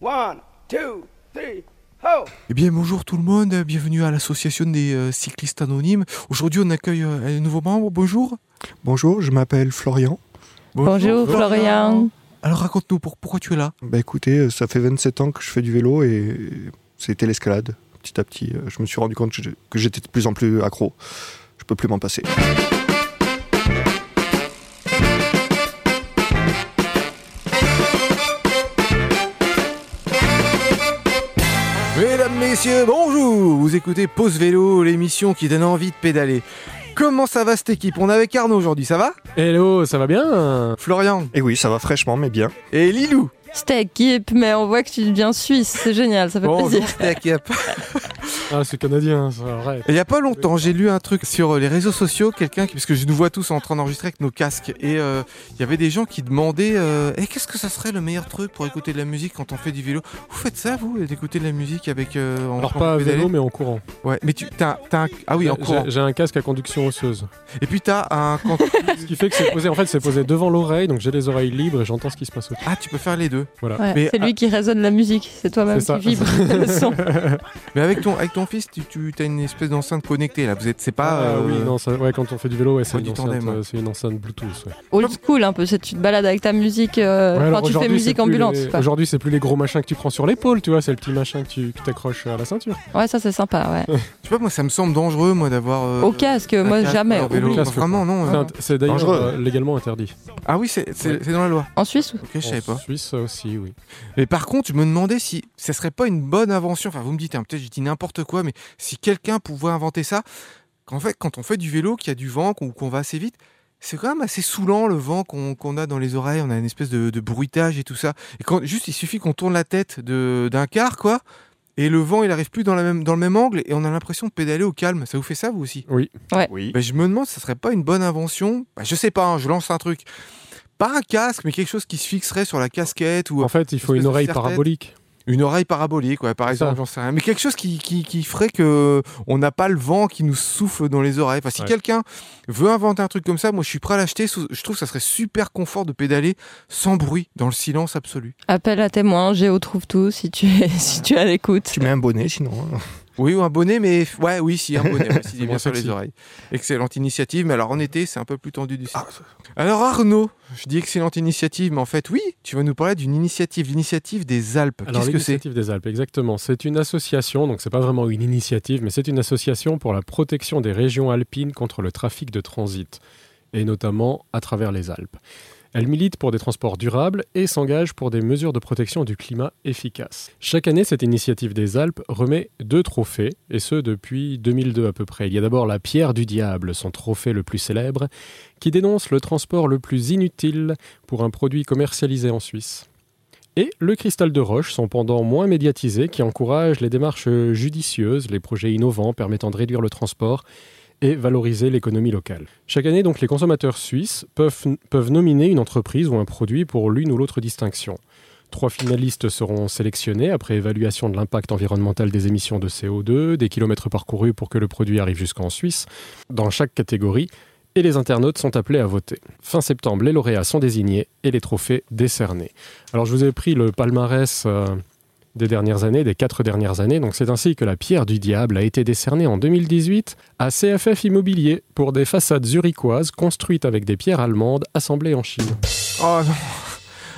One, two, three, ho! Eh bien bonjour tout le monde, bienvenue à l'association des euh, cyclistes anonymes. Aujourd'hui on accueille euh, un nouveau membre, bonjour. Bonjour, je m'appelle Florian. Bonjour Florian. Alors raconte-nous pour- pourquoi tu es là? Bah écoutez, euh, ça fait 27 ans que je fais du vélo et c'était l'escalade. Petit à petit, je me suis rendu compte que j'étais de plus en plus accro. Je peux plus m'en passer. Messieurs, bonjour Vous écoutez Pause Vélo, l'émission qui donne envie de pédaler. Comment ça va cette équipe? On est avec Arnaud aujourd'hui, ça va? Hello, ça va bien? Florian? Et oui, ça va fraîchement, mais bien. et Lilou? C'était équipe, mais on voit que tu deviens suisse, c'est génial, ça fait Bonjour plaisir. Ah, c'est canadien, ça, arrête. Il y a pas longtemps, j'ai lu un truc sur les réseaux sociaux, quelqu'un qui, parce que je nous vois tous en train d'enregistrer avec nos casques, et euh, il y avait des gens qui demandaient, euh, Eh, qu'est-ce que ça serait le meilleur truc pour écouter de la musique quand on fait du vélo? Vous faites ça, vous, d'écouter de la musique avec euh, en Alors pas à vélo, mais en courant. Ouais, mais tu, un, ah oui, en courant. J'ai un casque à conduction osseuse. Et puis t'as un, Ce qui fait que c'est posé, en fait, c'est posé devant l'oreille, donc j'ai les oreilles libres et j'entends ce qui se passe autour. ah, tu peux faire les deux. Voilà. Ouais, c'est lui qui résonne la musique, c'est toi-même qui vibre le son. Mais avec ton, avec ton fils, tu, tu as une espèce d'enceinte connectée là. Vous êtes, c'est pas. Ah, euh, oui, non, ça- ouais, quand on fait du vélo, ouais, c'est une, enceinte, euh, c'est une enceinte Bluetooth. ouais. Old school un peu, c'est tu te balades avec ta musique, euh, alors tu fais musique ambulante. les-. Aujourd'hui, c'est plus les gros machins que tu prends sur l'épaule, tu vois, c'est le petit machin que tu que t'accroches à la ceinture. Ouais, ça c'est sympa, ouais. Je sais pas, moi ça me semble dangereux, moi, d'avoir. euh, Au casque, moi casque jamais. en vélo. Casque, Vraiment, non. C'est euh. d'ailleurs Dangereux. euh, légalement interdit. Ah oui, c'est, c'est, Ouais. c'est dans la loi. En Suisse Ok, je savais En pas. Suisse aussi, oui. Mais par contre, je me demandais si ça serait pas une bonne invention. Enfin, vous me dites, hein, peut-être je dis n'importe quoi, mais si quelqu'un pouvait inventer ça, qu'en fait, quand on fait du vélo, qu'il y a du vent, qu'on, qu'on va assez vite, c'est quand même assez saoulant le vent qu'on, a dans les oreilles. On a une espèce de, de bruitage et tout ça. Et quand juste, il suffit qu'on tourne la tête d'un quart, quoi. Et le vent, il arrive plus dans, la même, dans le même angle et on a l'impression de pédaler au calme. Ça vous fait ça, vous aussi? Oui. Oui. Ben, je me demande ça serait pas une bonne invention? Ben, je sais pas, hein, je lance un truc. Pas un casque, mais quelque chose qui se fixerait sur la casquette ou En fait, il faut une oreille parabolique. Une oreille parabolique, ouais, par exemple, j'en sais rien. Mais quelque chose qui, qui, qui ferait que on n'a pas le vent qui nous souffle dans les oreilles. Enfin, si Ouais. quelqu'un veut inventer un truc comme ça, moi je suis prêt à l'acheter. Sous- Je trouve que ça serait super confort de pédaler sans bruit, dans le silence absolu. Appel à témoins, Géo trouve tout si tu es, si tu es à l'écoute. Tu mets un bonnet sinon. hein. Oui, ou un bonnet, mais ouais, oui, si, un bonnet, ouais, est bien sur les oreilles. Excellente initiative, mais alors en été, c'est un peu plus tendu du. Ah, Alors Arnaud, je dis excellente initiative, mais en fait, oui, tu vas nous parler d'une initiative, l'initiative des Alpes. Alors Qu'est-ce que c'est? l'initiative des Alpes, exactement. C'est une association, donc c'est pas vraiment une initiative, mais c'est une association pour la protection des régions alpines contre le trafic de transit, et notamment à travers les Alpes. Elle milite pour des transports durables et s'engage pour des mesures de protection du climat efficaces. Chaque année, cette initiative des Alpes remet deux trophées, et ce depuis 2002 à peu près. Il y a d'abord la Pierre du Diable, son trophée le plus célèbre, qui dénonce le transport le plus inutile pour un produit commercialisé en Suisse et le cristal de roche, son pendant moins médiatisé, qui encourage les démarches judicieuses, les projets innovants permettant de réduire le transport et valoriser l'économie locale. Chaque année, donc, les consommateurs suisses peuvent, nominer une entreprise ou un produit pour l'une ou l'autre distinction. Trois finalistes seront sélectionnés après évaluation de l'impact environnemental des émissions de CO2, des kilomètres parcourus pour que le produit arrive jusqu'en Suisse, dans chaque catégorie, et les internautes sont appelés à voter. Fin septembre, les lauréats sont désignés et les trophées décernés. Alors je vous ai pris le palmarès euh, des dernières années, des quatre dernières années, donc c'est ainsi que la pierre du diable a été décernée en 2018 à CFF Immobilier pour des façades zurichoises construites avec des pierres allemandes assemblées en Chine. Oh non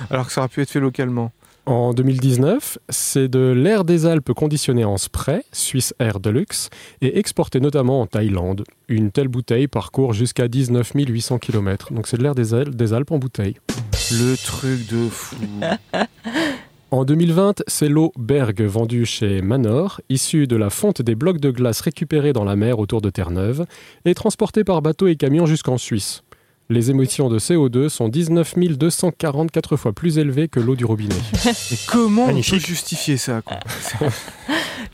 Alors que ça aurait pu être fait localement. En 2019, c'est de l'air des Alpes conditionné en spray, Suisse Air Deluxe, et exporté notamment en Thaïlande. Une telle bouteille parcourt jusqu'à 19 800 km. Donc c'est de l'air des Alpes en bouteille. Le truc de fou. En 2020, c'est l'eau Berg vendue chez Manor, issue de la fonte des blocs de glace récupérés dans la mer autour de Terre-Neuve, et transportée par bateau et camion jusqu'en Suisse. Les émissions de CO2 sont 19 244 fois plus élevées que l'eau du robinet. Mais comment on peut justifier ça quoi?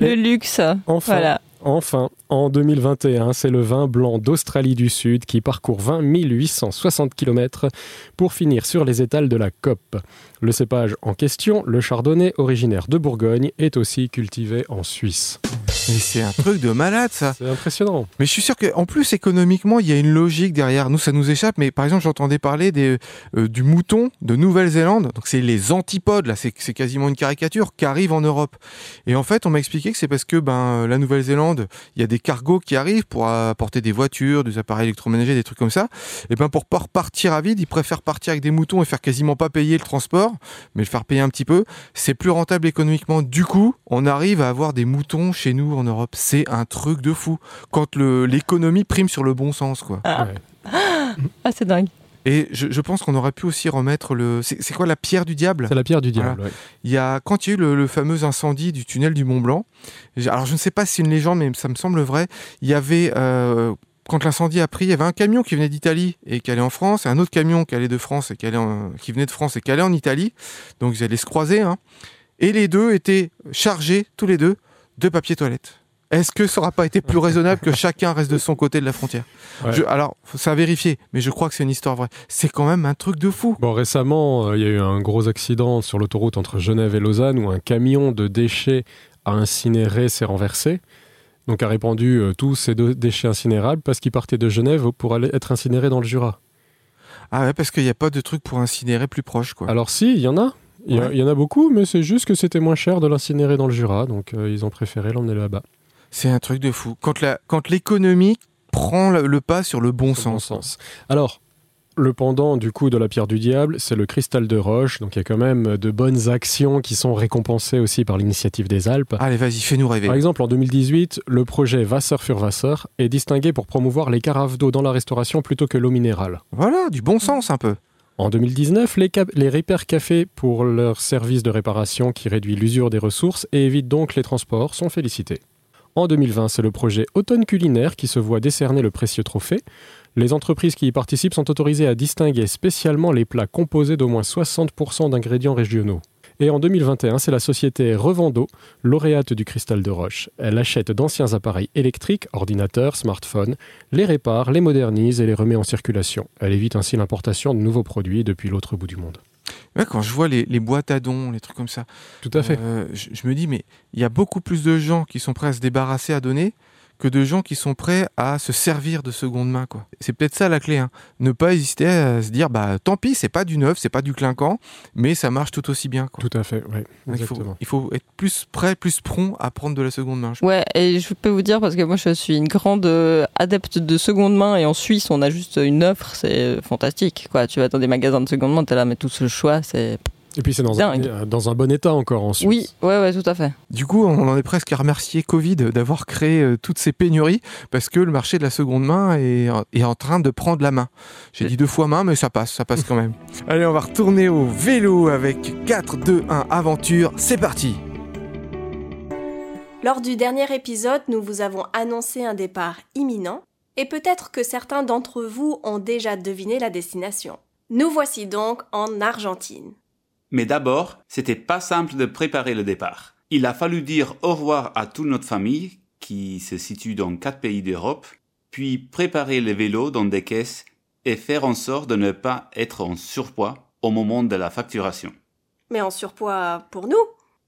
Le luxe, Enfin, voilà. Enfin, en 2021, c'est le vin blanc d'Australie du Sud qui parcourt 20 860 km pour finir sur les étals de la COP. Le cépage en question, le chardonnay originaire de Bourgogne, est aussi cultivé en Suisse. Mais c'est un truc de malade ça. C'est impressionnant. Mais je suis sûr qu'en plus économiquement, il y a une logique derrière. Nous, ça nous échappe. Mais par exemple, j'entendais parler des, euh, du mouton de Nouvelle-Zélande. Donc c'est les antipodes là. C'est quasiment une caricature qui arrive en Europe. Et en fait, on m'a expliqué que c'est parce que ben euh, la Nouvelle-Zélande, il y a des cargos qui arrivent pour apporter des voitures, des appareils électroménagers, des trucs comme ça. Et ben pour pas repartir à vide, ils préfèrent partir avec des moutons et faire quasiment pas payer le transport, mais le faire payer un petit peu. C'est plus rentable économiquement. Du coup, on arrive à avoir des moutons chez nous en Europe. C'est un truc de fou. Quand l'économie prime sur le bon sens, quoi. Ah. Ouais. Ah, c'est dingue. Et je, je pense qu'on aurait pu aussi remettre le. C'est quoi la pierre du diable? C'est la pierre du diable. ouais. Il y a quand il y a eu le, le fameux incendie du tunnel du Mont Blanc. Alors je ne sais pas si c'est une légende, mais ça me semble vrai. Il y avait euh, quand l'incendie a pris, il y avait un camion qui venait d'Italie et qui allait en France, et un autre camion qui allait de France et qui allait en- qui venait de France et qui allait en Italie. Donc ils allaient se croiser. Hein. Et les deux étaient chargés tous les deux de papier toilette. Est-ce que ça n'aura pas été plus raisonnable que chacun reste de son côté de la frontière Ouais. Je- Alors, faut- ça à vérifier, mais je crois que c'est une histoire vraie. C'est quand même un truc de fou. Bon, récemment, euh, il y a eu un gros accident sur l'autoroute entre Genève et Lausanne où un camion de déchets à incinérer s'est renversé. Donc a répandu euh, tous ces déchets incinérables parce qu'il partait de Genève pour aller être incinéré dans le Jura. Ah ouais, parce qu'il n'y a pas de truc pour incinérer plus proche, quoi. Alors si, il y en a. Ouais. il y en a beaucoup, mais c'est juste que c'était moins cher de l'incinérer dans le Jura, donc euh, ils ont préféré l'emmener là-bas. C'est un truc de fou. Quand la, quand l'économie prend le, pas sur le bon le sens. bon sens. Alors, le pendant du coup de la pierre du diable, c'est le cristal de roche, donc il y a quand même de bonnes actions qui sont récompensées aussi par l'initiative des Alpes. Allez, vas-y, fais-nous rêver. Par exemple, en 2018, le projet Wasser für Wasser est distingué pour promouvoir les carafes d'eau dans la restauration plutôt que l'eau minérale. Voilà, du bon sens un peu. En 2019, les, cap- les Repair Café, pour leur service de réparation qui réduit l'usure des ressources et évite donc les transports, sont félicités. En 2020, c'est le projet Automne Culinaire qui se voit décerner le précieux trophée. Les entreprises qui y participent sont autorisées à distinguer spécialement les plats composés d'au moins 60% d'ingrédients régionaux. Et en 2021, c'est la société Revendo, lauréate du cristal de roche. Elle achète d'anciens appareils électriques, ordinateurs, smartphones, les répare, les modernise et les remet en circulation. Elle évite ainsi l'importation de nouveaux produits depuis l'autre bout du monde. Ouais, quand je vois les, les boîtes à dons, les trucs comme ça, Tout à fait. euh, je, je me dis, mais il y a beaucoup plus de gens qui sont prêts à se débarrasser, à donner, que de gens qui sont prêts à se servir de seconde main. quoi. C'est peut-être ça la clé. hein. Ne pas hésiter à se dire, bah tant pis, c'est pas du neuf, c'est pas du clinquant, mais ça marche tout aussi bien. Quoi. Tout à fait, Donc, il, faut, exactement. il faut être plus prêt, plus prompt à prendre de la seconde main. je Ouais, et je peux vous dire, parce que moi je suis une grande euh, adepte de seconde main, et en Suisse on a juste une offre, c'est euh, fantastique. Quoi. Tu vas dans des magasins de seconde main, t'es là, mais tout ce choix, c'est. Et puis c'est dans, dans un bon état encore en Suisse. Oui, ouais, ouais, tout à fait. Du coup, on en est presque à remercier Covid d'avoir créé euh, toutes ces pénuries parce que le marché de la seconde main est, est en train de prendre la main. J'ai dit deux fois main, mais ça passe, ça passe quand même. Allez, on va retourner au vélo avec 4, 2, 1, aventure. C'est parti Lors du dernier épisode, nous vous avons annoncé un départ imminent, et peut-être que certains d'entre vous ont déjà deviné la destination. Nous voici donc en Argentine. Mais d'abord, c'était pas simple de préparer le départ. Il a fallu dire au revoir à toute notre famille, qui se situe dans quatre pays d'Europe, puis préparer les vélos dans des caisses et faire en sorte de ne pas être en surpoids au moment de la facturation. Mais en surpoids pour nous?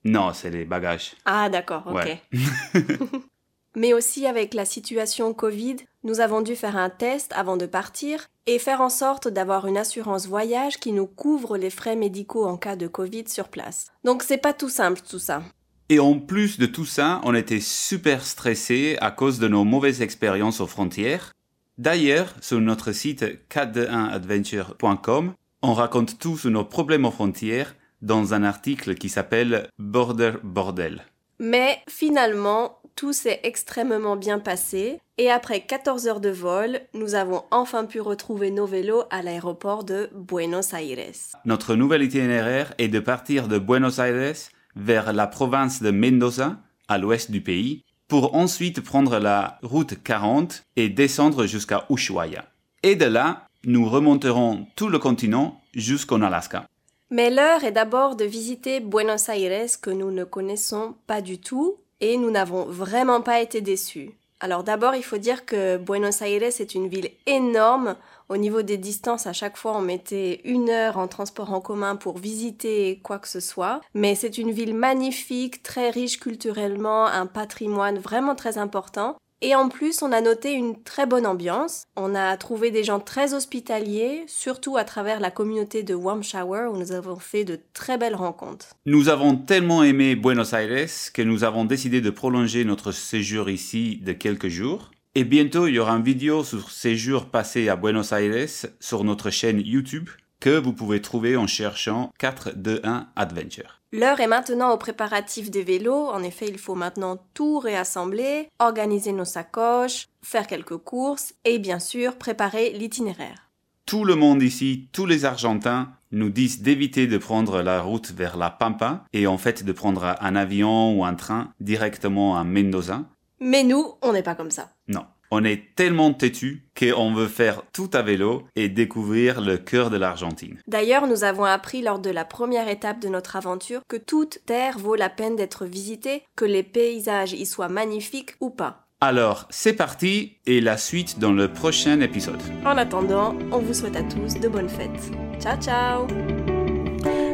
Non, c'est les bagages. Ah d'accord, ok. Ouais. Mais aussi avec la situation Covid, nous avons dû faire un test avant de partir et faire en sorte d'avoir une assurance voyage qui nous couvre les frais médicaux en cas de Covid sur place. Donc c'est pas tout simple tout ça. Et en plus de tout ça, on était super stressés à cause de nos mauvaises expériences aux frontières. D'ailleurs, sur notre site 421adventure.com, on raconte tous nos problèmes aux frontières dans un article qui s'appelle Border Bordel. Mais finalement, tout s'est extrêmement bien passé et après 14 heures de vol, nous avons enfin pu retrouver nos vélos à l'aéroport de Buenos Aires. Notre nouvel itinéraire est de partir de Buenos Aires vers la province de Mendoza, à l'ouest du pays, pour ensuite prendre la route 40 et descendre jusqu'à Ushuaia. Et de là, nous remonterons tout le continent jusqu'en Alaska. Mais l'heure est d'abord de visiter Buenos Aires que nous ne connaissons pas du tout et nous n'avons vraiment pas été déçus. Alors d'abord, il faut dire que Buenos Aires est une ville énorme. Au niveau des distances, à chaque fois, on mettait une heure en transport en commun pour visiter quoi que ce soit. Mais c'est une ville magnifique, très riche culturellement, un patrimoine vraiment très important. Et en plus, on a noté une très bonne ambiance. On a trouvé des gens très hospitaliers, surtout à travers la communauté de Warm Shower où nous avons fait de très belles rencontres. Nous avons tellement aimé Buenos Aires que nous avons décidé de prolonger notre séjour ici de quelques jours. Et bientôt, il y aura une vidéo sur séjour passé à Buenos Aires sur notre chaîne YouTube que vous pouvez trouver en cherchant 421 Adventure. L'heure est maintenant aux préparatifs des vélos. En effet, il faut maintenant tout réassembler, organiser nos sacoches, faire quelques courses et bien sûr préparer l'itinéraire. Tout le monde ici, tous les Argentins, nous disent d'éviter de prendre la route vers la Pampa et en fait de prendre un avion ou un train directement à Mendoza. Mais nous, on n'est pas comme ça. Non. On est tellement têtu qu'on veut faire tout à vélo et découvrir le cœur de l'Argentine. D'ailleurs, nous avons appris lors de la première étape de notre aventure que toute terre vaut la peine d'être visitée, que les paysages y soient magnifiques ou pas. Alors, c'est parti et la suite dans le prochain épisode. En attendant, on vous souhaite à tous de bonnes fêtes. Ciao ciao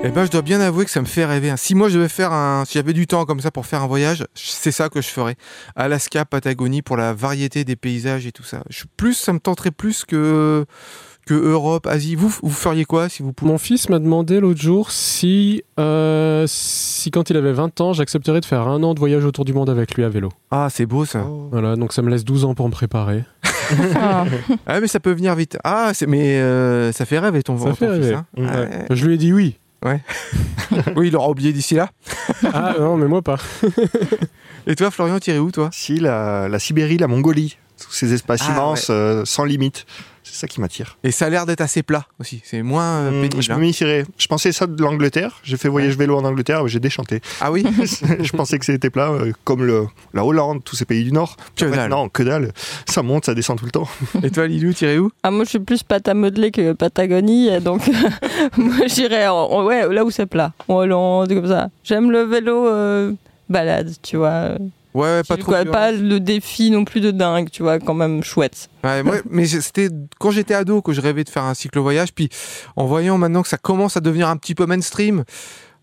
Eh ben, je dois bien avouer que ça me fait rêver. hein. Si moi je devais faire un, si j'avais du temps comme ça pour faire un voyage, c'est ça que je ferais. Alaska, Patagonie, pour la variété des paysages et tout ça. Je, plus, ça me tenterait plus que que Europe, Asie. Vous, vous feriez quoi si vous pouviez Mon fils m'a demandé l'autre jour si, euh, si, quand il avait 20 ans, j'accepterais de faire un an de voyage autour du monde avec lui à vélo. Ah, c'est beau ça. Voilà, donc ça me laisse 12 ans pour me préparer. Ah. Ah, mais ça peut venir vite. Ah, mais euh, ça fait rêver ton, Ça ton fait fils, rêver. hein. Ouais. Ah, ouais. Je lui ai dit oui. oui, il aura oublié d'ici là. ah non, mais moi pas. Et toi, Florian, tiré où toi? Si, la, la Sibérie, la Mongolie, tous ces espaces Ah, immenses, euh, sans limite. C'est ça qui m'attire. Et ça a l'air d'être assez plat aussi. C'est moins euh, Hum, pénible. je hein. Je pensais ça de l'Angleterre. J'ai fait voyage vélo en Angleterre, j'ai déchanté. Ah oui je pensais que c'était plat, euh, comme le, la Hollande, tous ces pays du Nord. Que En fait, dalle. Non, que dalle. Ça monte, ça descend tout le temps. Et toi, Lilou, tiré où? Ah, moi, je suis plus pâte à modeler que Patagonie, donc moi, j'irais ouais, là où c'est plat, en Hollande, comme ça. J'aime le vélo euh, balade, tu vois. Ouais, ouais, pas trop. quoi, pas le défi non plus de dingue, tu vois, quand même chouette. Ouais, moi, mais c'était quand j'étais ado que je rêvais de faire un cyclo-voyage. Puis en voyant maintenant que ça commence à devenir un petit peu mainstream,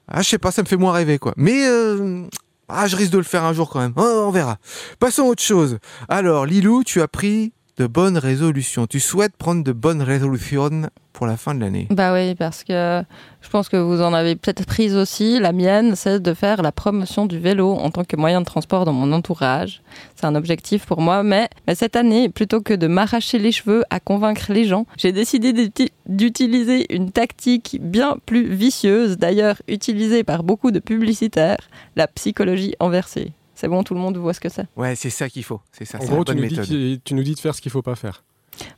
ah, je sais pas, ça me fait moins rêver quoi. Mais euh, ah, je risque de le faire un jour quand même. Oh, on verra. Passons à autre chose. Alors, Lilou, tu as pris de bonnes résolutions. Tu souhaites prendre de bonnes résolutions pour la fin de l'année. Bah oui, parce que je pense que vous en avez peut-être prise aussi. La mienne, c'est de faire la promotion du vélo en tant que moyen de transport dans mon entourage. C'est un objectif pour moi. Mais, cette année, plutôt que de m'arracher les cheveux à convaincre les gens, j'ai décidé d'uti- d'utiliser une tactique bien plus vicieuse, d'ailleurs utilisée par beaucoup de publicitaires, la psychologie inversée. C'est bon, tout le monde voit ce que c'est. Ouais, c'est ça qu'il faut. C'est ça. En gros, la tu nous, dis tu nous dis de faire ce qu'il faut pas faire.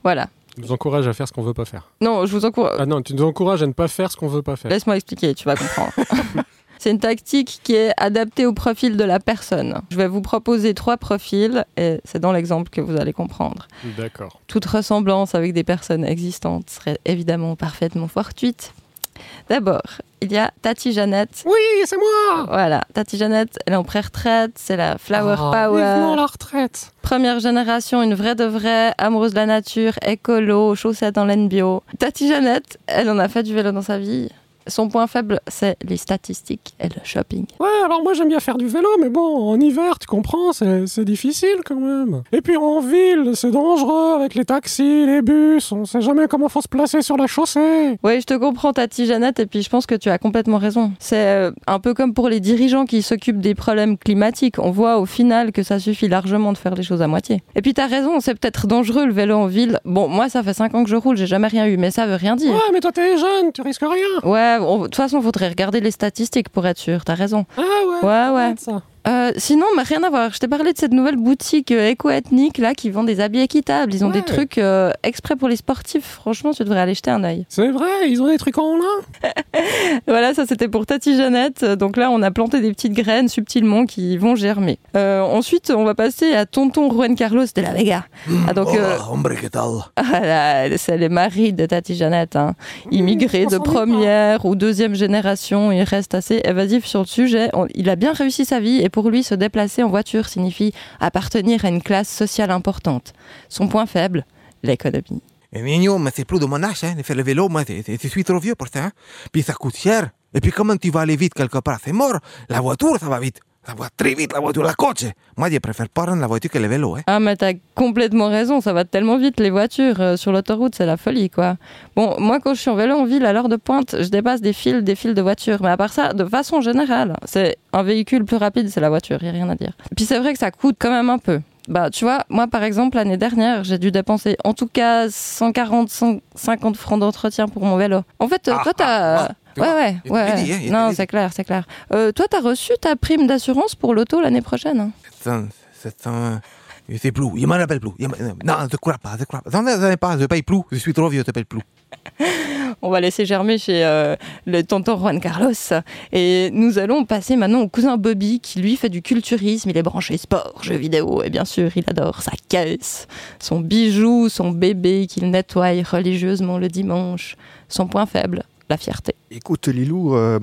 Voilà. Tu nous encourages à faire ce qu'on veut pas faire. Non, je vous encourage. Ah non, tu nous encourages à ne pas faire ce qu'on veut pas faire. Laisse-moi expliquer, tu vas comprendre. C'est une tactique qui est adaptée au profil de la personne. Je vais vous proposer trois profils et c'est dans l'exemple que vous allez comprendre. D'accord. Toute ressemblance avec des personnes existantes serait évidemment parfaitement fortuite. D'abord, il y a Tati Jeannette. Oui, c'est moi Voilà, Tati Jeannette, elle est en pré-retraite, c'est la Flower Ah, Power. vivement la retraite Première génération, une vraie de vraie, amoureuse de la nature, écolo, chaussettes en laine bio. Tati Jeannette, elle en a fait du vélo dans sa vie. Son point faible, c'est les statistiques et le shopping. Ouais, alors moi j'aime bien faire du vélo, mais bon, en hiver, tu comprends, c'est difficile quand même. Et puis en ville, c'est dangereux avec les taxis, les bus, on sait jamais comment faut se placer sur la chaussée. Oui, je te comprends, Tati Jeannette, et puis je pense que tu as complètement raison. C'est euh, un peu comme pour les dirigeants qui s'occupent des problèmes climatiques. On voit au final que ça suffit largement de faire les choses à moitié. Et puis t'as raison, c'est peut-être dangereux le vélo en ville. Bon, moi ça fait 5 ans que je roule, j'ai jamais rien eu, mais ça veut rien dire. Ouais, mais toi t'es jeune, tu risques rien. Ouais, on- de toute façon, faudrait regarder les statistiques pour être sûr, t'as raison. Ah ouais, Ouais, ouais. ça. Euh, sinon, mais rien à voir. Je t'ai parlé de cette nouvelle boutique euh, éco-ethnique là qui vend des habits équitables. Ils ont Ouais. des trucs euh, exprès pour les sportifs. Franchement, tu devrais aller jeter un œil. C'est vrai, ils ont des trucs en lin. Voilà, ça c'était pour Tati Jeannette. Donc là, on a planté des petites graines subtilement qui vont germer. Euh, ensuite, on va passer à Tonton Juan Carlos de la Vega. Ah, donc, euh, hombre, ¿qué tal? voilà, c'est les maris de Tati Jeannette. Hein. Immigré on de première ou deuxième génération, il reste assez évasif sur le sujet. On- il a bien réussi sa vie et pour lui, se déplacer en voiture signifie appartenir à une classe sociale importante. Son point faible, l'économie. Eh, Niño, mais c'est plus de mon âge, hein, de faire le vélo, moi, je suis trop vieux pour ça. hein. Puis ça coûte cher. Et puis comment tu vas aller vite quelque part? C'est mort. La voiture, ça va vite. Ça va très vite, la voiture, la coche. Moi, je préfère prendre la voiture que le vélo. Hein. Ah, mais t'as complètement raison, ça va tellement vite, les voitures euh, sur l'autoroute, c'est la folie, quoi. Bon, moi, quand je suis en vélo en ville, à l'heure de pointe, je dépasse des fils, des fils de voitures. Mais à part ça, de façon générale, c'est un véhicule plus rapide, c'est la voiture, y a rien à dire. Puis c'est vrai que ça coûte quand même un peu. Bah, tu vois, moi, par exemple, l'année dernière, j'ai dû dépenser en tout cas 140, 150 francs d'entretien pour mon vélo. En fait, euh, Ah, toi, t'as... ah, ah, ouais, ouais, ouais. hein, non, c'est clair, c'est clair. Euh, toi, t'as reçu ta prime d'assurance pour l'auto l'année prochaine? 700, 700, sais plus. Il m'en appelle plus. Il non, je ne crois pas, je crois pas. Non, pas, je paye plus. Je suis trop vieux, je ne paye plus. On va laisser germer chez euh, le tonton Juan Carlos. Et nous allons passer maintenant au cousin Bobby qui lui fait du culturisme. Il est branché sport, jeux vidéo et bien sûr il adore sa caisse, son bijou, son bébé qu'il nettoie religieusement le dimanche. Son point faible, la fierté. Écoute, Lilou, euh,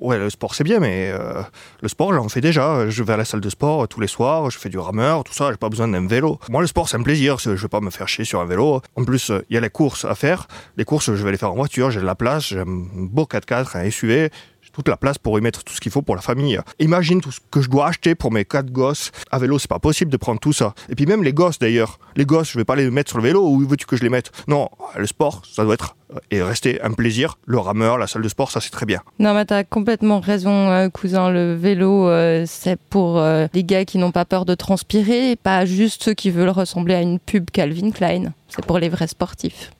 ouais, le sport c'est bien, mais euh, le sport j'en fais déjà. Je vais à la salle de sport tous les soirs, je fais du rameur, tout ça, j'ai pas besoin d'un vélo. Moi, le sport c'est un plaisir, je vais pas me faire chier sur un vélo. En plus, euh, il y a les courses à faire. Les courses, je vais les faire en voiture, j'ai de la place, j'ai un beau 4x4, un SUV. Toute la place pour y mettre tout ce qu'il faut pour la famille. Imagine tout ce que je dois acheter pour mes quatre gosses. À vélo, c'est pas possible de prendre tout ça. Et puis même les gosses d'ailleurs. Les gosses, je vais pas les mettre sur le vélo. Où veux-tu que je les mette? Non, le sport, ça doit être euh, et rester un plaisir. Le rameur, la salle de sport, ça c'est très bien. Non mais t'as complètement raison euh, cousin, le vélo euh, c'est pour les gars qui n'ont pas peur de transpirer, pas juste ceux qui veulent ressembler à une pub Calvin Klein. C'est pour les vrais sportifs.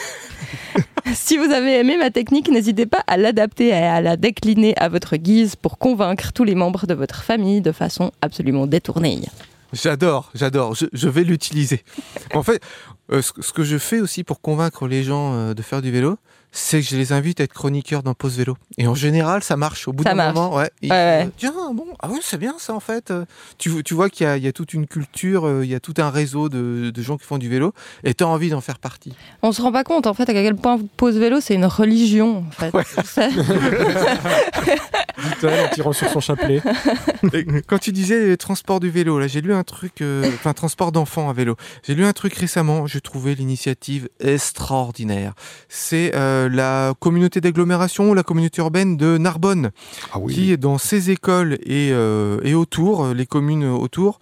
si vous avez aimé ma technique, n'hésitez pas à l'adapter et à la décliner à votre guise pour convaincre tous les membres de votre famille de façon absolument détournée. J'adore, j'adore. Je, vais l'utiliser. En fait, euh, ce, ce que je fais aussi pour convaincre les gens euh, de faire du vélo, c'est que je les invite à être chroniqueurs dans Pause Vélo. Et en général, ça marche. Au bout d'un moment, ouais. ils- Ouais, ouais. euh, Tiens, bon, ah oui, c'est bien ça en fait. Euh, Tu, tu vois qu'il y, a- il y a toute une culture, euh, il y a tout un réseau de, de gens qui font du vélo, et tu as envie d'en faire partie. On se rend pas compte en fait à quel point pose vélo c'est une religion en fait. Ouais. En tirant sur son chapelet. Et quand tu disais les transports du vélo, là, j'ai lu un truc, euh, enfin transport d'enfants à vélo. J'ai lu un truc récemment. J'ai trouvé l'initiative extraordinaire. C'est euh, la communauté d'agglomération, la communauté urbaine de Narbonne, Ah qui dans ses écoles et, euh, et autour, euh, les communes autour,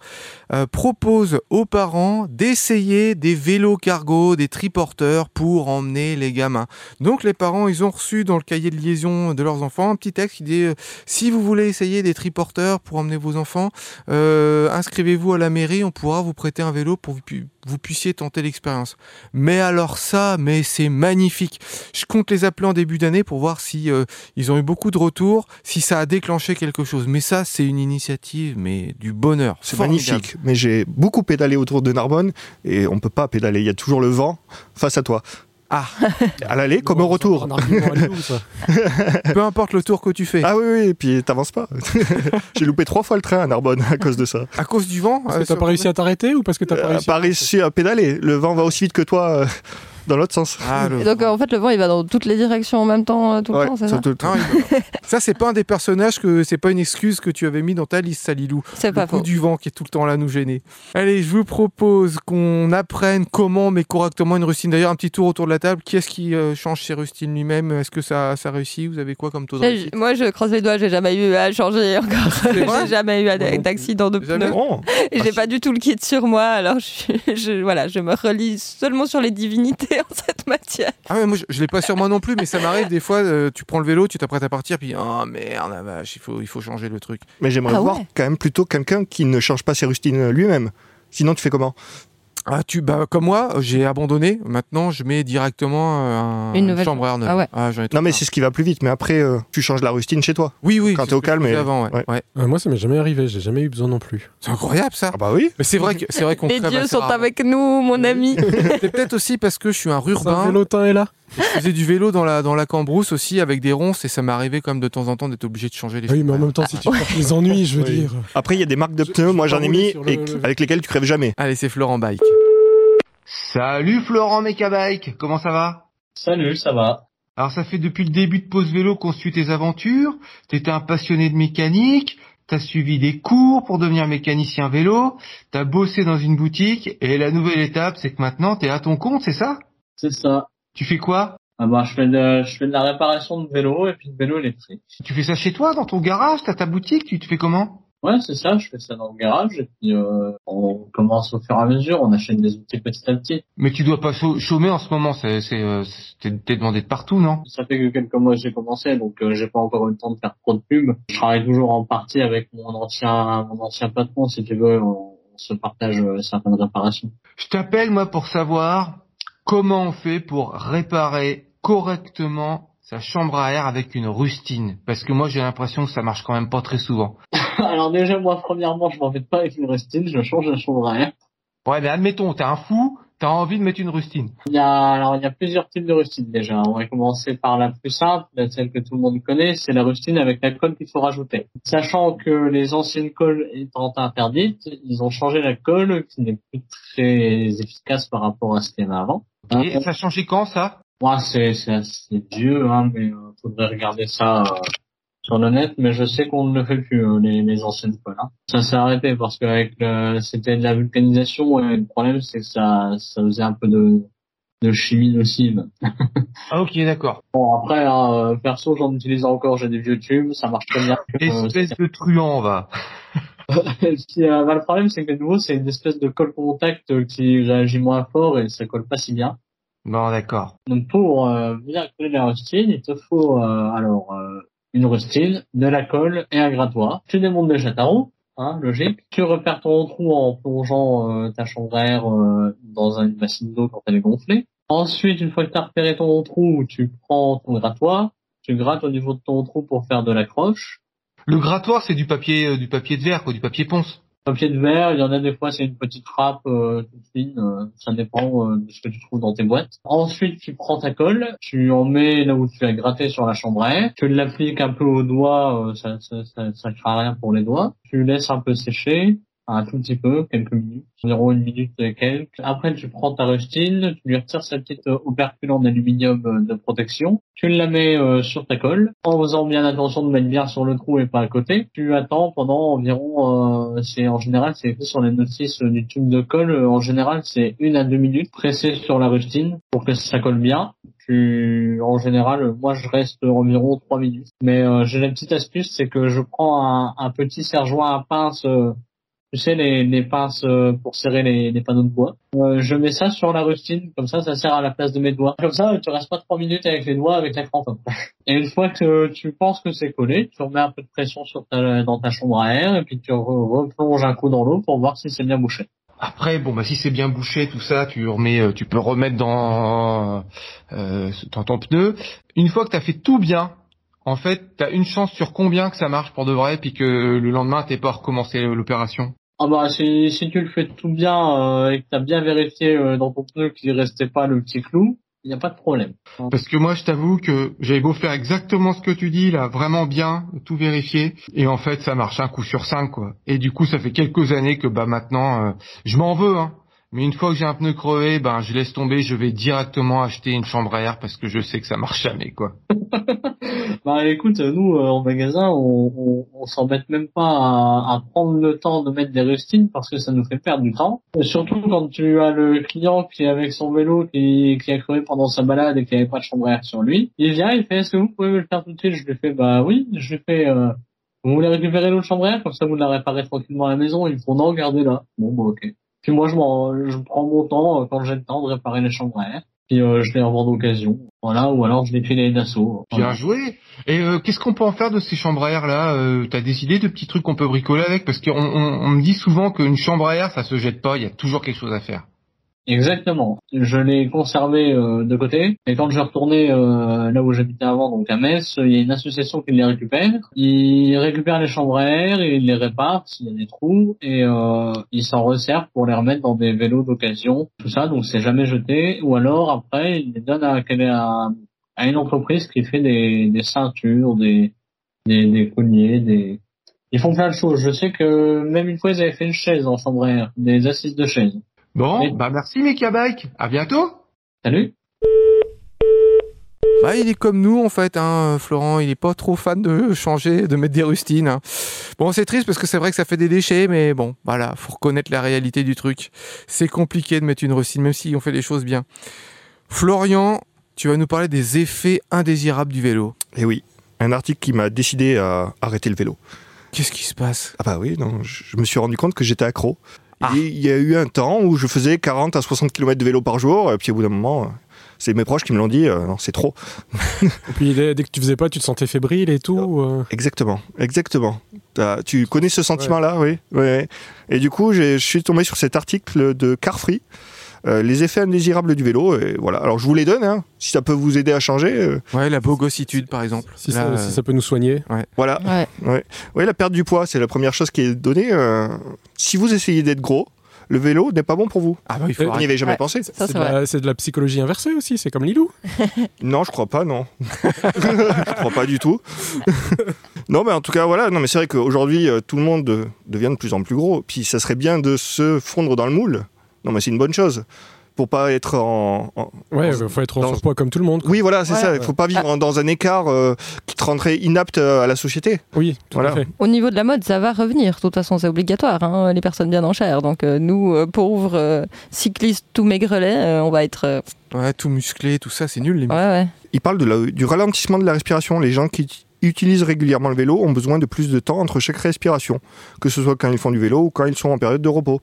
euh, propose aux parents d'essayer des vélos cargo, des triporteurs pour emmener les gamins. Donc les parents, ils ont reçu dans le cahier de liaison de leurs enfants un petit texte qui dit euh, si vous voulez essayer des triporteurs pour emmener vos enfants, euh, inscrivez-vous à la mairie, on pourra vous prêter un vélo pour vous vous puissiez tenter l'expérience. Mais alors ça, mais c'est magnifique. Je compte les appeler en début d'année pour voir si euh, ils ont eu beaucoup de retours, si ça a déclenché quelque chose. Mais ça, c'est une initiative, mais du bonheur. C'est magnifique, mais j'ai beaucoup pédalé autour de Narbonne et on peut pas pédaler. Il y a toujours le vent face à toi. Ah, À l'aller comme au retour. Peu importe le tour que tu fais. Ah oui, oui, et puis t'avances pas. j'ai loupé trois fois le train à Narbonne à cause de ça. À cause du vent Parce euh, que t'as sur- pas réussi à t'arrêter ou parce que t'as pas Euh, réussi pas à... réussi à pédaler. Le vent va aussi vite que toi euh, dans l'autre sens. Ah, le donc euh, en fait le vent il va dans toutes les directions en même temps euh, tout le Ouais, temps, c'est ça, ça tout le temps. Non, il- ça, c'est pas un des personnages que c'est pas une excuse que tu avais mis dans ta liste, Salilou. C'est pas coup faux. du vent qui est tout le temps là à nous gêner. Allez, je vous propose qu'on apprenne comment mais correctement une rustine. D'ailleurs, un petit tour autour de la table. Qui est-ce qui euh, change ses rustines lui-même? Est-ce que ça, ça réussit? Vous avez quoi comme taux de réussite? Moi je croise les doigts, j'ai jamais eu à changer encore. J'ai jamais eu d'accident de pneus. Oh, j'ai pas du tout le kit sur moi, alors je, voilà, je me relie seulement sur les divinités en cette matière. Ah ouais, moi je, je l'ai pas sur moi non plus, mais ça m'arrive des fois. euh, tu prends le vélo, tu t'apprêtes à partir, puis oh merde, la vache, il faut, il faut changer le truc. Mais j'aimerais Ah voir ouais. quand même plutôt quelqu'un qui ne change pas ses rustines lui-même. Sinon, tu fais comment? Ah, tu, bah, comme moi, j'ai abandonné. Maintenant, je mets directement euh, un, Une nouvelle chambre à air neuve. Ah ouais. j'en ai trop Non, mais c'est ce qui va plus vite. Mais après, euh, tu changes la rustine chez toi. Oui, oui. quand c'est t'es au calme, et- avant, ouais. ouais. ouais. Euh, moi, ça m'est jamais arrivé, j'ai jamais eu besoin non plus. C'est incroyable ça. Ah bah oui. Mais c'est vrai que c'est vrai qu'on Les dieux sont rarement. avec nous, mon ami. C'est peut-être aussi parce que je suis un Un urbain. vélotin est là Je faisais du vélo dans la dans la cambrousse aussi avec des ronces et ça m'arrivait quand même de temps en temps d'être obligé de changer les. Oui, mais en même temps, si tu portes les ennuis, je veux Oui. dire. Après, il y a des marques de pneus. je Moi, j'en ai mis sur le- et le- avec lesquels tu crèves jamais. Allez, c'est Florent Bike. Salut Florent Mecabike, comment ça va? Salut, ça va. Alors ça fait depuis le début de Pause Vélo qu'on suit tes aventures, t'étais un passionné de mécanique, t'as suivi des cours pour devenir mécanicien vélo, t'as bossé dans une boutique, et la nouvelle étape, c'est que maintenant t'es à ton compte, c'est ça? C'est ça. Tu fais quoi? Ah bah, je fais de, je fais de la réparation de vélo et puis de vélo électrique. Tu fais ça chez toi, dans ton garage, t'as ta boutique, tu te fais comment? Ouais, c'est ça, je fais ça dans le garage et puis euh, on commence au fur et à mesure, on achète des outils petit à petit. Mais tu dois pas chômer en ce moment, c'est, euh, t'es, demandé de partout, non? Ça fait que quelques mois que j'ai commencé, donc euh, j'ai pas encore eu le temps de faire trop de pub. Je travaille toujours en partie avec mon ancien mon ancien patron, si tu veux, on, on se partage euh, certaines réparations. Je t'appelle, moi, pour savoir comment on fait pour réparer correctement sa chambre à air avec une rustine? Parce que moi, j'ai l'impression que ça marche quand même pas très souvent. Alors déjà, moi, premièrement, je m'en vais pas avec une rustine, je change la chambre à air. Ouais, mais admettons, t'es un fou, t'as envie de mettre une rustine? Il y a, alors, il y a plusieurs types de rustines déjà. On va commencer par la plus simple, celle que tout le monde connaît, c'est la rustine avec la colle qu'il faut rajouter. Sachant que les anciennes colles étant interdites, ils ont changé la colle qui n'est plus très efficace par rapport à ce qu'il y avait avant. Et ça a changé quand, ça? Moi, c'est, c'est assez vieux, hein, mais euh, faudrait regarder ça euh, sur le net, mais je sais qu'on ne le fait plus, euh, les, les anciennes colles. hein. Ça s'est arrêté parce que c'était de la vulcanisation et le problème, c'est que ça, ça faisait un peu de, de chimie nocive. Ah, ok, d'accord. Bon, après, hein, euh, perso, j'en utilise encore, j'ai des vieux tubes, ça marche très bien. Espèce de truand, va. et puis, euh, bah, le problème, c'est que de nouveau, c'est une espèce de colle contact qui réagit moins fort et ça colle pas si bien. Bon, d'accord. Donc, pour euh, bien coller la rustine, il te faut euh, alors euh, une rustine, de la colle et un grattoir. Tu démontes ta roue, hein, logique. Tu repères ton trou en plongeant euh, ta air euh, dans une bassine d'eau quand elle est gonflée. Ensuite, une fois que tu as repéré ton trou, tu prends ton grattoir, tu grattes au niveau de ton trou pour faire de l'accroche. Le grattoir, c'est du papier, euh, du papier de verre, quoi, du papier ponce. Papier de verre, il y en a des fois c'est une petite trappe euh, toute fine, euh, ça dépend euh, de ce que tu trouves dans tes boîtes. Ensuite tu prends ta colle, tu en mets là où tu as gratté sur la chambre à air, tu l'appliques un peu aux doigts, euh, ça, ça, ça, ça craint rien pour les doigts. Tu laisses un peu sécher, un tout petit peu, quelques minutes, environ une minute et quelques. Après tu prends ta rustine, tu lui retires sa petite euh, opercule en aluminium euh, de protection, tu la mets euh, sur ta colle, en faisant bien attention de mettre bien sur le trou et pas à côté. Tu attends pendant environ, euh, c'est en général c'est écrit sur les notices euh, du tube de colle, en général c'est une à deux minutes pressé sur la rustine pour que ça colle bien. Tu, en général, moi je reste environ trois minutes. Mais euh, j'ai la petite astuce, c'est que je prends un, un petit serre-joint à pince. Tu sais, les, les pinces euh, pour serrer les, les panneaux de bois. Euh, je mets ça sur la rustine, comme ça, ça sert à la place de mes doigts. Comme ça, tu restes pas trois minutes avec les doigts, avec la crampe. Et une fois que tu penses que c'est collé, tu remets un peu de pression sur ta, dans ta chambre à air, et puis tu re- replonges un coup dans l'eau pour voir si c'est bien bouché. Après, bon, bah, si c'est bien bouché, tout ça, tu remets, euh, tu peux remettre dans, euh, dans ton pneu. Une fois que t'as fait tout bien, en fait, t'as une chance sur combien que ça marche pour de vrai, puis que le lendemain, t'es pas recommencé l'opération? Ah bah si, si tu le fais tout bien euh, et que tu as bien vérifié euh, dans ton pneu qu'il restait pas le petit clou, il n'y a pas de problème. Parce que moi, je t'avoue que j'avais beau faire exactement ce que tu dis, là, vraiment bien, tout vérifier, et en fait, ça marche un coup sur cinq, quoi. Et du coup, ça fait quelques années que, bah, maintenant, euh, je m'en veux, hein. Mais une fois que j'ai un pneu crevé, ben, je laisse tomber, je vais directement acheter une chambre à air parce que je sais que ça marche jamais, quoi. Bah écoute, nous euh, en magasin, on, on, on s'embête même pas à, à prendre le temps de mettre des rustines parce que ça nous fait perdre du temps. Surtout quand tu as le client qui est avec son vélo qui, qui a crevé pendant sa balade et qui avait pas de chambre à air sur lui, il vient, il fait est-ce que vous pouvez me le faire tout de suite? Je lui fais bah oui, je lui fais euh, vous voulez récupérer l'autre chambre à air? Comme ça vous la réparez tranquillement à la maison. Ils font non, gardez là. Bon bah ok. Puis moi je je prends mon temps euh, quand j'ai le temps de réparer les chambres à air. Puis euh, je les revends d'occasion. Voilà, ou alors je les à une asso. Bien joué? Et euh, qu'est-ce qu'on peut en faire de ces chambres à air là? Euh, T'as des idées de petits trucs qu'on peut bricoler avec? Parce qu'on on, on me dit souvent qu'une chambre à air, ça se jette pas. Il y a toujours quelque chose à faire. Exactement. Je l'ai conservé euh, de côté. Et quand je retournais euh, là où j'habitais avant, donc à Metz, il y a une association qui les récupère. Ils récupèrent les chambres à air, ils les réparent s'il y a des trous, et euh, ils s'en resservent pour les remettre dans des vélos d'occasion. Tout ça, donc c'est jamais jeté. Ou alors après, ils les donnent à, à, à une entreprise qui fait des, des ceintures, des, des, des colliers, des... Ils font plein de choses. Je sais que même une fois, ils avaient fait une chaise en chambre à air, des assises de chaise. Bon, Oui. bah merci Mika Bike. À bientôt. Salut Bah, il est comme nous en fait, hein, Florent. Il est pas trop fan de changer, de mettre des rustines. hein. Bon, c'est triste parce que c'est vrai que ça fait des déchets, mais bon, voilà, faut reconnaître la réalité du truc. C'est compliqué de mettre une rustine, même si on fait les choses bien. Florian, tu vas nous parler des effets indésirables du vélo. Et oui, un article qui m'a décidé à arrêter le vélo. Qu'est-ce qui se passe? Ah bah oui, non, je me suis rendu compte que j'étais accro. Ah. Il y a eu un temps où je faisais 40 à 60 km de vélo par jour, et puis au bout d'un moment, euh, c'est mes proches qui me l'ont dit, euh, non, c'est trop. Et puis dès, que tu faisais pas, tu te sentais fébrile et tout. euh. Exactement, exactement. T'as- tu connais ce sentiment-là, oui, oui. oui. Et du coup, je suis tombé sur cet article de Carfree, euh, les effets indésirables du vélo. Et voilà. Alors je vous les donne, hein, si ça peut vous aider à changer. euh, Ouais, la bogossitude, par exemple. Si, Là, ça, euh, si ça peut nous soigner. voilà. Ouais. Oui, la perte du poids, c'est la première chose qui est donnée. euh, si vous essayez d'être gros, le vélo n'est pas bon pour vous. Ah bah, il faut Euh, Vous n'y avez jamais Ouais. pensé Ça, C'est de, de la psychologie inversée aussi, c'est comme Lilou. Non, je crois pas, non. je crois pas du tout. non, mais en tout cas, voilà. Non, mais c'est vrai qu'aujourd'hui, euh, tout le monde devient de plus en plus gros. Puis ça serait bien de se fondre dans le moule. Non, mais c'est une bonne chose. Pour pas être en. en- Ouais, dans- il faut être en dans- surpoids comme tout le monde. quoi. Oui, voilà, c'est Ouais. ça. Il faut pas vivre en- dans un écart euh, qui te rendrait inapte euh, à la société. Oui, tout Voilà. à fait. Au niveau de la mode, ça va revenir. De toute façon, c'est obligatoire. hein, les personnes bien en chair. Donc, euh, nous, euh, pauvres euh, cyclistes tout maigrelets, euh, on va être. euh, Ouais, tout musclé, tout ça, c'est nul. Les... ouais, ouais. Il parle de la- du ralentissement de la respiration. Les gens qui utilisent régulièrement le vélo ont besoin de plus de temps entre chaque respiration, que ce soit quand ils font du vélo ou quand ils sont en période de repos.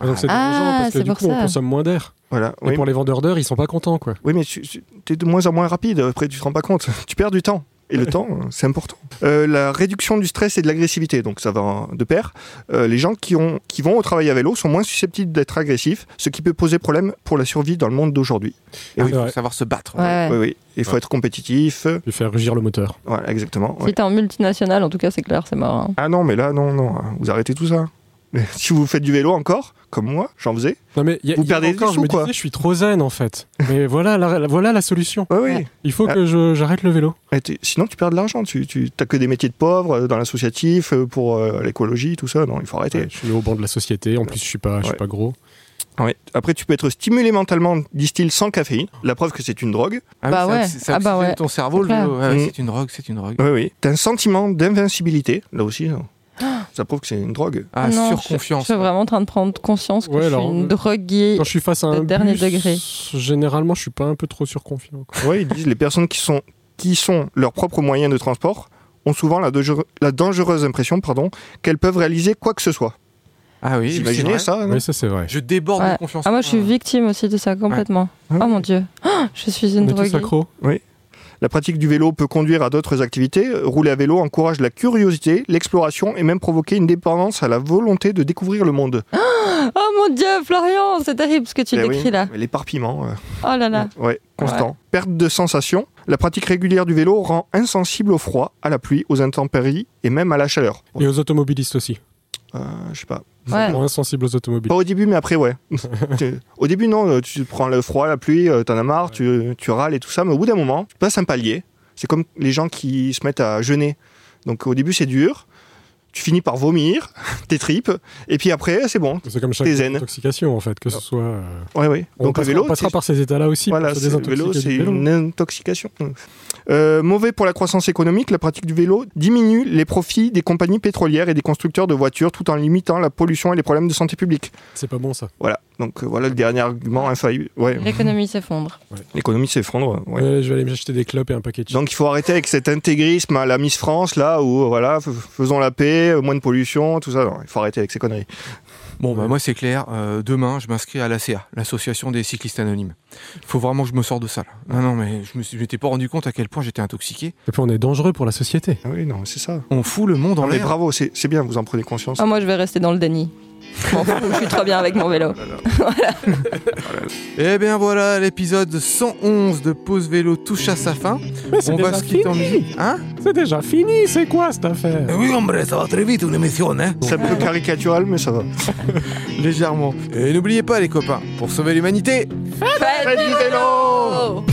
Ah, donc c'est Ah, parce que du pour coup, on ça. consomme moins d'air. Voilà. Et Oui, pour les vendeurs d'heures, ils sont pas contents, quoi. oui mais tu es de moins en moins rapide. Après, tu te rends pas compte. Tu perds du temps. Et le temps, euh, c'est important. Euh, la réduction du stress et de l'agressivité, donc ça va de pair. Euh, les gens qui, ont, qui vont au travail à vélo sont moins susceptibles d'être agressifs, ce qui peut poser problème pour la survie dans le monde d'aujourd'hui. Et oui, c'est faut savoir se battre. Ouais, ouais. Oui, oui. Il faut Ouais. être compétitif. Puis faire rugir le moteur. Voilà, exactement. ouais. Si t'es en multinational, en tout cas, c'est clair, c'est mort. hein. Ah non, mais là, non, non. Vous arrêtez tout ça. Si vous faites du vélo encore, comme moi, j'en faisais. Non, mais y a- Vous y a perdez des encore, je sous, me quoi. disais, je suis trop zen en fait. Mais voilà la, la- voilà la solution. Ouais, oui. Ouais. Il faut Ah. que je- j'arrête le vélo. Sinon, tu perds de l'argent. Tu, tu as que des métiers de pauvres euh, dans l'associatif, euh, pour euh, l'écologie, tout ça. Non, il faut arrêter. Ouais, je suis au banc de la société. En plus, je suis pas, je suis Ouais. pas gros. Ouais. Après, tu peux être stimulé mentalement, disent-ils, sans caféine. La preuve que c'est une drogue. Ah Bah ça- ouais. Ça Ah bah oxygène ouais. ton cerveau, C'est. Ouais, clair. C'est une drogue, c'est une drogue. Oui, oui. T'as un sentiment d'invincibilité, là aussi. hein. Ça prouve que c'est une drogue. Ah, non, surconfiance. Je suis vraiment en train de prendre conscience que Ouais, je suis une euh, droguée. Quand je suis face à de un dernier bus, degré. généralement, je suis pas un peu trop surconfiant. Ouais, ils disent les personnes qui sont, qui sont leurs propres moyens de transport ont souvent la, dangereuse impression pardon, qu'elles peuvent réaliser quoi que ce soit. Ah oui, imaginez ça Oui, ça c'est vrai. Je déborde Ouais. de confiance. Ah, moi, je suis victime aussi de ça complètement. Ah Oh oui. mon dieu. Ah, je suis une droguée. accros. La pratique du vélo peut conduire à d'autres activités. Rouler à vélo encourage la curiosité, l'exploration et même provoquer une dépendance à la volonté de découvrir le monde. Oh mon dieu, Florian, c'est terrible ce que tu Eh décris oui, là. mais L'éparpillement, euh, Oh là là. ouais, constant. Perte de sensation. La pratique régulière du vélo rend insensible au froid, à la pluie, aux intempéries et même à la chaleur. Et aux automobilistes aussi. Euh, je sais pas. Ouais. Moins sensibles aux automobilistes. Pas au début, mais après, ouais. Tu- au début, non, euh, tu prends le froid, la pluie, euh, t'en as marre, tu, tu râles et tout ça, mais au bout d'un moment, tu passes un palier. C'est comme les gens qui se mettent à jeûner. Donc au début, c'est dur. Tu finis par vomir tes tripes, et puis après, c'est bon. C'est comme chaque intoxication en fait, que ce soit. euh, Ouais, ouais. On, Donc le vélo, on passera par ces états-là aussi. voilà, pour se c'est- le vélo, c'est une intoxication. Euh, mauvais pour la croissance économique, la pratique du vélo diminue les profits des compagnies pétrolières et des constructeurs de voitures tout en limitant la pollution et les problèmes de santé publique. C'est pas bon ça. Voilà. Donc euh, voilà le dernier argument infaillible. Ouais. L'économie s'effondre. L'économie s'effondre. ouais. Ouais, je vais aller m'acheter des clopes et un paquet de chips. Donc il faut arrêter avec cet intégrisme à la Miss France là où voilà faisons la paix, euh, moins de pollution, tout ça. Non, il faut arrêter avec ces conneries. Bon, bah moi c'est clair. Euh, demain, je m'inscris à l'ACA, l'association des cyclistes anonymes. Faut vraiment que je me sorte de ça. Là. Non, non, mais je je m'étais pas rendu compte à quel point j'étais intoxiqué. Et puis on est dangereux pour la société. Ah oui non c'est ça. On fout le monde en Non, mais l'air. bravo, c'est c'est bien, vous en prenez conscience. Ah, moi, je vais rester dans le déni. Je m'en fous, je suis trop bien avec mon vélo. Eh bien voilà, l'épisode 111 de Pause Vélo touche à sa fin. Mais c'est On va déjà se quitter en fini. musique. Hein C'est déjà fini, c'est quoi cette affaire? Oui, hombre, ça va très vite, une émission, hein C'est un peu caricatural mais ça va. Légèrement. Et n'oubliez pas, les copains, pour sauver l'humanité, Faites du vélo